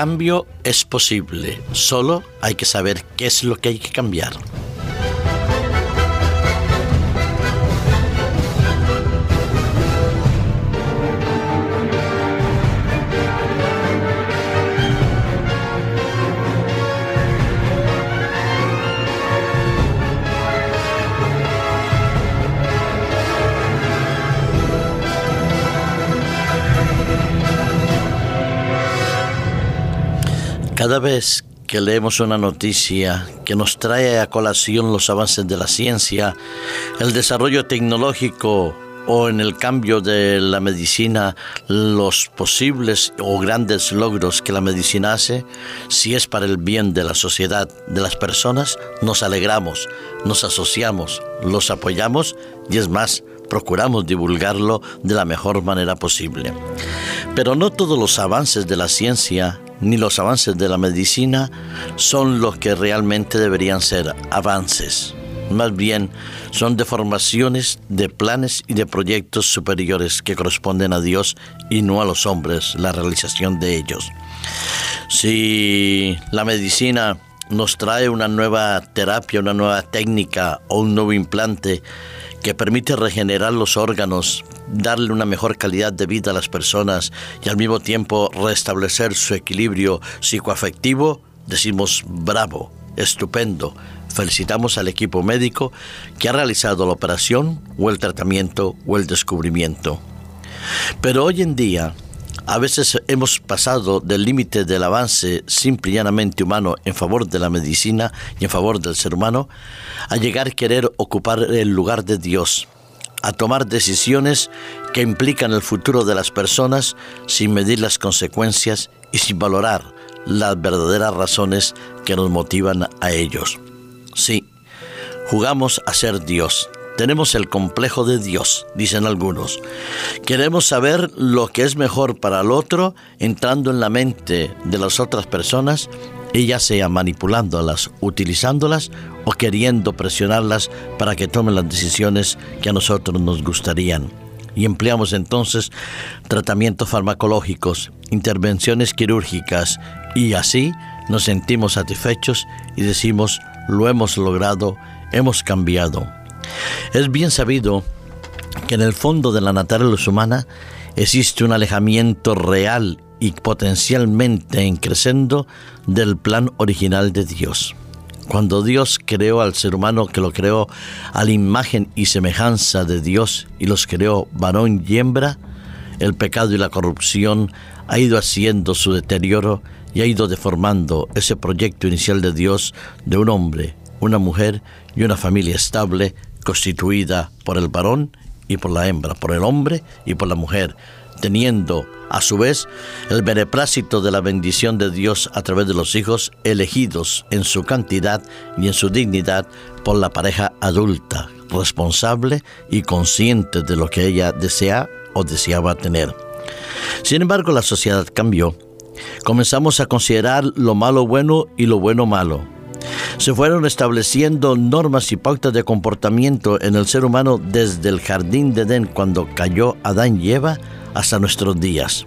cambio es posible, solo hay que saber qué es lo que hay que cambiar. Cada vez que leemos una noticia que nos trae a colación los avances de la ciencia, el desarrollo tecnológico o en el cambio de la medicina los posibles o grandes logros que la medicina hace, si es para el bien de la sociedad, de las personas, nos alegramos, nos asociamos, los apoyamos y es más, procuramos divulgarlo de la mejor manera posible. Pero no todos los avances de la ciencia ni los avances de la medicina son los que realmente deberían ser avances. Más bien son deformaciones de planes y de proyectos superiores que corresponden a Dios y no a los hombres, la realización de ellos. Si la medicina nos trae una nueva terapia, una nueva técnica o un nuevo implante, que permite regenerar los órganos, darle una mejor calidad de vida a las personas y al mismo tiempo restablecer su equilibrio psicoafectivo, decimos bravo, estupendo. Felicitamos al equipo médico que ha realizado la operación o el tratamiento o el descubrimiento. Pero hoy en día, a veces hemos pasado del límite del avance simple y llanamente humano en favor de la medicina y en favor del ser humano a llegar a querer ocupar el lugar de Dios, a tomar decisiones que implican el futuro de las personas sin medir las consecuencias y sin valorar las verdaderas razones que nos motivan a ellos. Sí, jugamos a ser Dios tenemos el complejo de Dios, dicen algunos. Queremos saber lo que es mejor para el otro entrando en la mente de las otras personas y ya sea manipulándolas, utilizándolas o queriendo presionarlas para que tomen las decisiones que a nosotros nos gustarían. Y empleamos entonces tratamientos farmacológicos, intervenciones quirúrgicas y así nos sentimos satisfechos y decimos, lo hemos logrado, hemos cambiado. Es bien sabido que en el fondo de la naturaleza humana existe un alejamiento real y potencialmente en crescendo del plan original de Dios. Cuando Dios creó al ser humano, que lo creó a la imagen y semejanza de Dios y los creó varón y hembra, el pecado y la corrupción ha ido haciendo su deterioro y ha ido deformando ese proyecto inicial de Dios de un hombre, una mujer y una familia estable constituida por el varón y por la hembra, por el hombre y por la mujer, teniendo a su vez el beneplácito de la bendición de Dios a través de los hijos elegidos en su cantidad y en su dignidad por la pareja adulta, responsable y consciente de lo que ella desea o deseaba tener. Sin embargo, la sociedad cambió. Comenzamos a considerar lo malo bueno y lo bueno malo se fueron estableciendo normas y pautas de comportamiento en el ser humano desde el jardín de Edén cuando cayó Adán y Eva hasta nuestros días.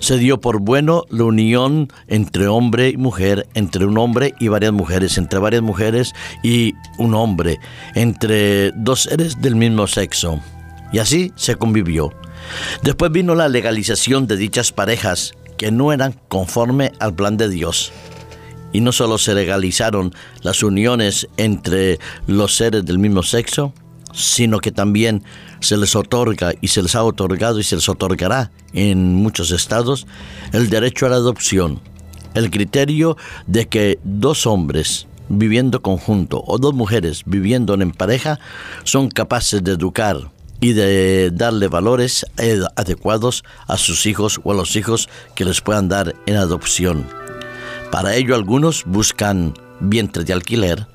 Se dio por bueno la unión entre hombre y mujer, entre un hombre y varias mujeres, entre varias mujeres y un hombre, entre dos seres del mismo sexo. Y así se convivió. Después vino la legalización de dichas parejas que no eran conforme al plan de Dios y no solo se legalizaron las uniones entre los seres del mismo sexo, sino que también se les otorga y se les ha otorgado y se les otorgará en muchos estados el derecho a la adopción, el criterio de que dos hombres viviendo conjunto o dos mujeres viviendo en pareja son capaces de educar y de darle valores adecuados a sus hijos o a los hijos que les puedan dar en adopción. Para ello algunos buscan vientres de alquiler,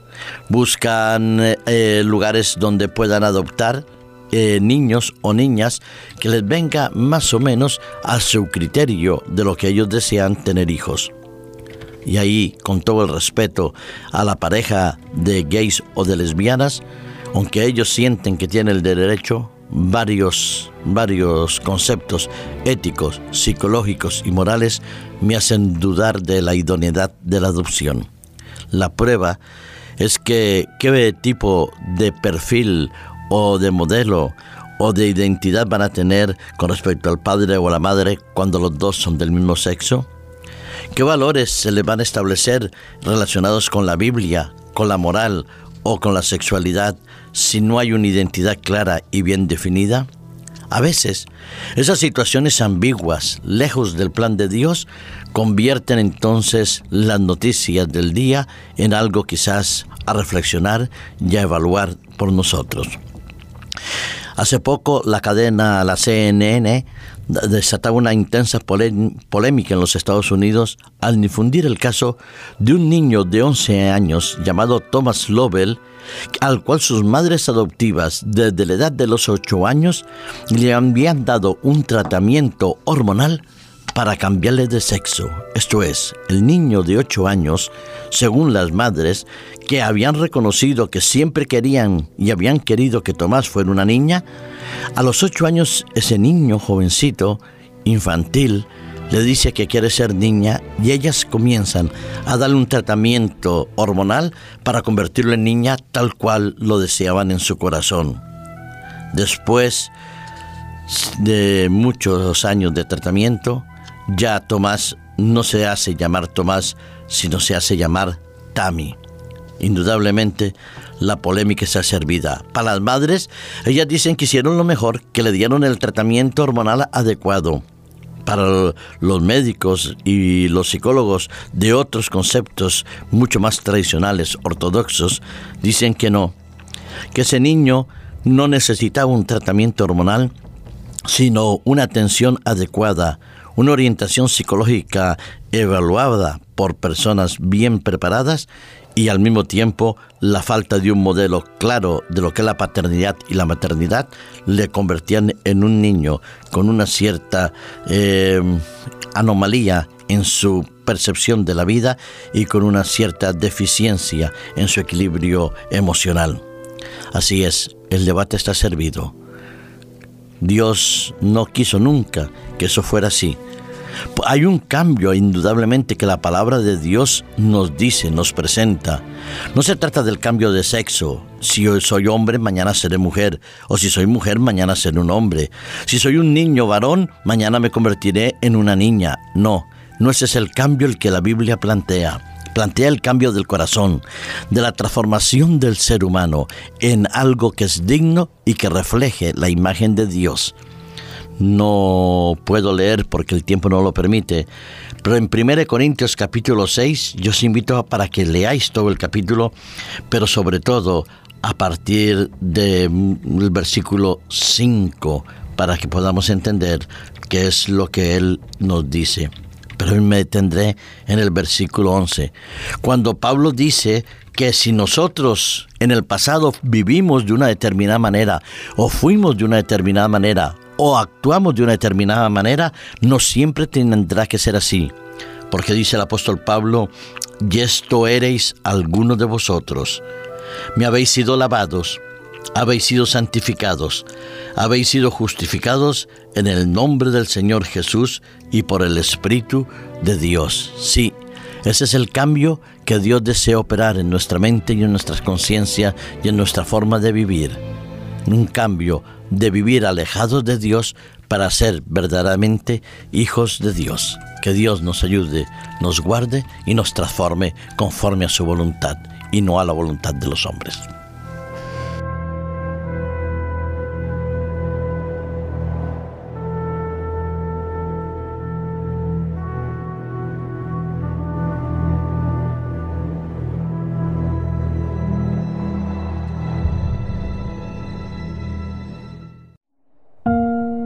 buscan eh, lugares donde puedan adoptar eh, niños o niñas que les venga más o menos a su criterio de lo que ellos desean tener hijos. Y ahí, con todo el respeto a la pareja de gays o de lesbianas, aunque ellos sienten que tienen el derecho, varios, varios conceptos éticos, psicológicos y morales me hacen dudar de la idoneidad de la adopción. La prueba es que qué tipo de perfil o de modelo o de identidad van a tener con respecto al padre o a la madre cuando los dos son del mismo sexo. ¿Qué valores se le van a establecer relacionados con la Biblia, con la moral o con la sexualidad si no hay una identidad clara y bien definida? A veces, esas situaciones ambiguas, lejos del plan de Dios, convierten entonces las noticias del día en algo quizás a reflexionar y a evaluar por nosotros. Hace poco la cadena, la CNN, desataba una intensa polémica en los Estados Unidos al difundir el caso de un niño de 11 años llamado Thomas Lovell, al cual sus madres adoptivas desde la edad de los 8 años le habían dado un tratamiento hormonal para cambiarle de sexo. Esto es, el niño de 8 años, según las madres, que habían reconocido que siempre querían y habían querido que Tomás fuera una niña, a los 8 años ese niño jovencito, infantil, le dice que quiere ser niña y ellas comienzan a darle un tratamiento hormonal para convertirlo en niña tal cual lo deseaban en su corazón. Después de muchos años de tratamiento, ya Tomás no se hace llamar Tomás, sino se hace llamar Tami. Indudablemente, la polémica está servida. Para las madres, ellas dicen que hicieron lo mejor, que le dieron el tratamiento hormonal adecuado para los médicos y los psicólogos de otros conceptos mucho más tradicionales, ortodoxos, dicen que no, que ese niño no necesitaba un tratamiento hormonal, sino una atención adecuada, una orientación psicológica evaluada por personas bien preparadas y al mismo tiempo la falta de un modelo claro de lo que es la paternidad y la maternidad le convertían en un niño con una cierta eh, anomalía en su percepción de la vida y con una cierta deficiencia en su equilibrio emocional. Así es, el debate está servido. Dios no quiso nunca que eso fuera así. Hay un cambio indudablemente que la palabra de Dios nos dice, nos presenta. No se trata del cambio de sexo. Si soy hombre, mañana seré mujer. O si soy mujer, mañana seré un hombre. Si soy un niño varón, mañana me convertiré en una niña. No, no ese es el cambio el que la Biblia plantea plantea el cambio del corazón, de la transformación del ser humano en algo que es digno y que refleje la imagen de Dios no puedo leer porque el tiempo no lo permite. Pero en 1 Corintios capítulo 6 yo os invito para que leáis todo el capítulo, pero sobre todo a partir del versículo 5 para que podamos entender qué es lo que Él nos dice. Pero me detendré en el versículo 11, cuando Pablo dice que si nosotros en el pasado vivimos de una determinada manera o fuimos de una determinada manera o actuamos de una determinada manera, no siempre tendrá que ser así. Porque dice el apóstol Pablo, y esto eréis algunos de vosotros. Me habéis sido lavados, habéis sido santificados, habéis sido justificados en el nombre del Señor Jesús y por el Espíritu de Dios. Sí, ese es el cambio que Dios desea operar en nuestra mente y en nuestra conciencia y en nuestra forma de vivir. Un cambio de vivir alejados de Dios para ser verdaderamente hijos de Dios. Que Dios nos ayude, nos guarde y nos transforme conforme a su voluntad y no a la voluntad de los hombres.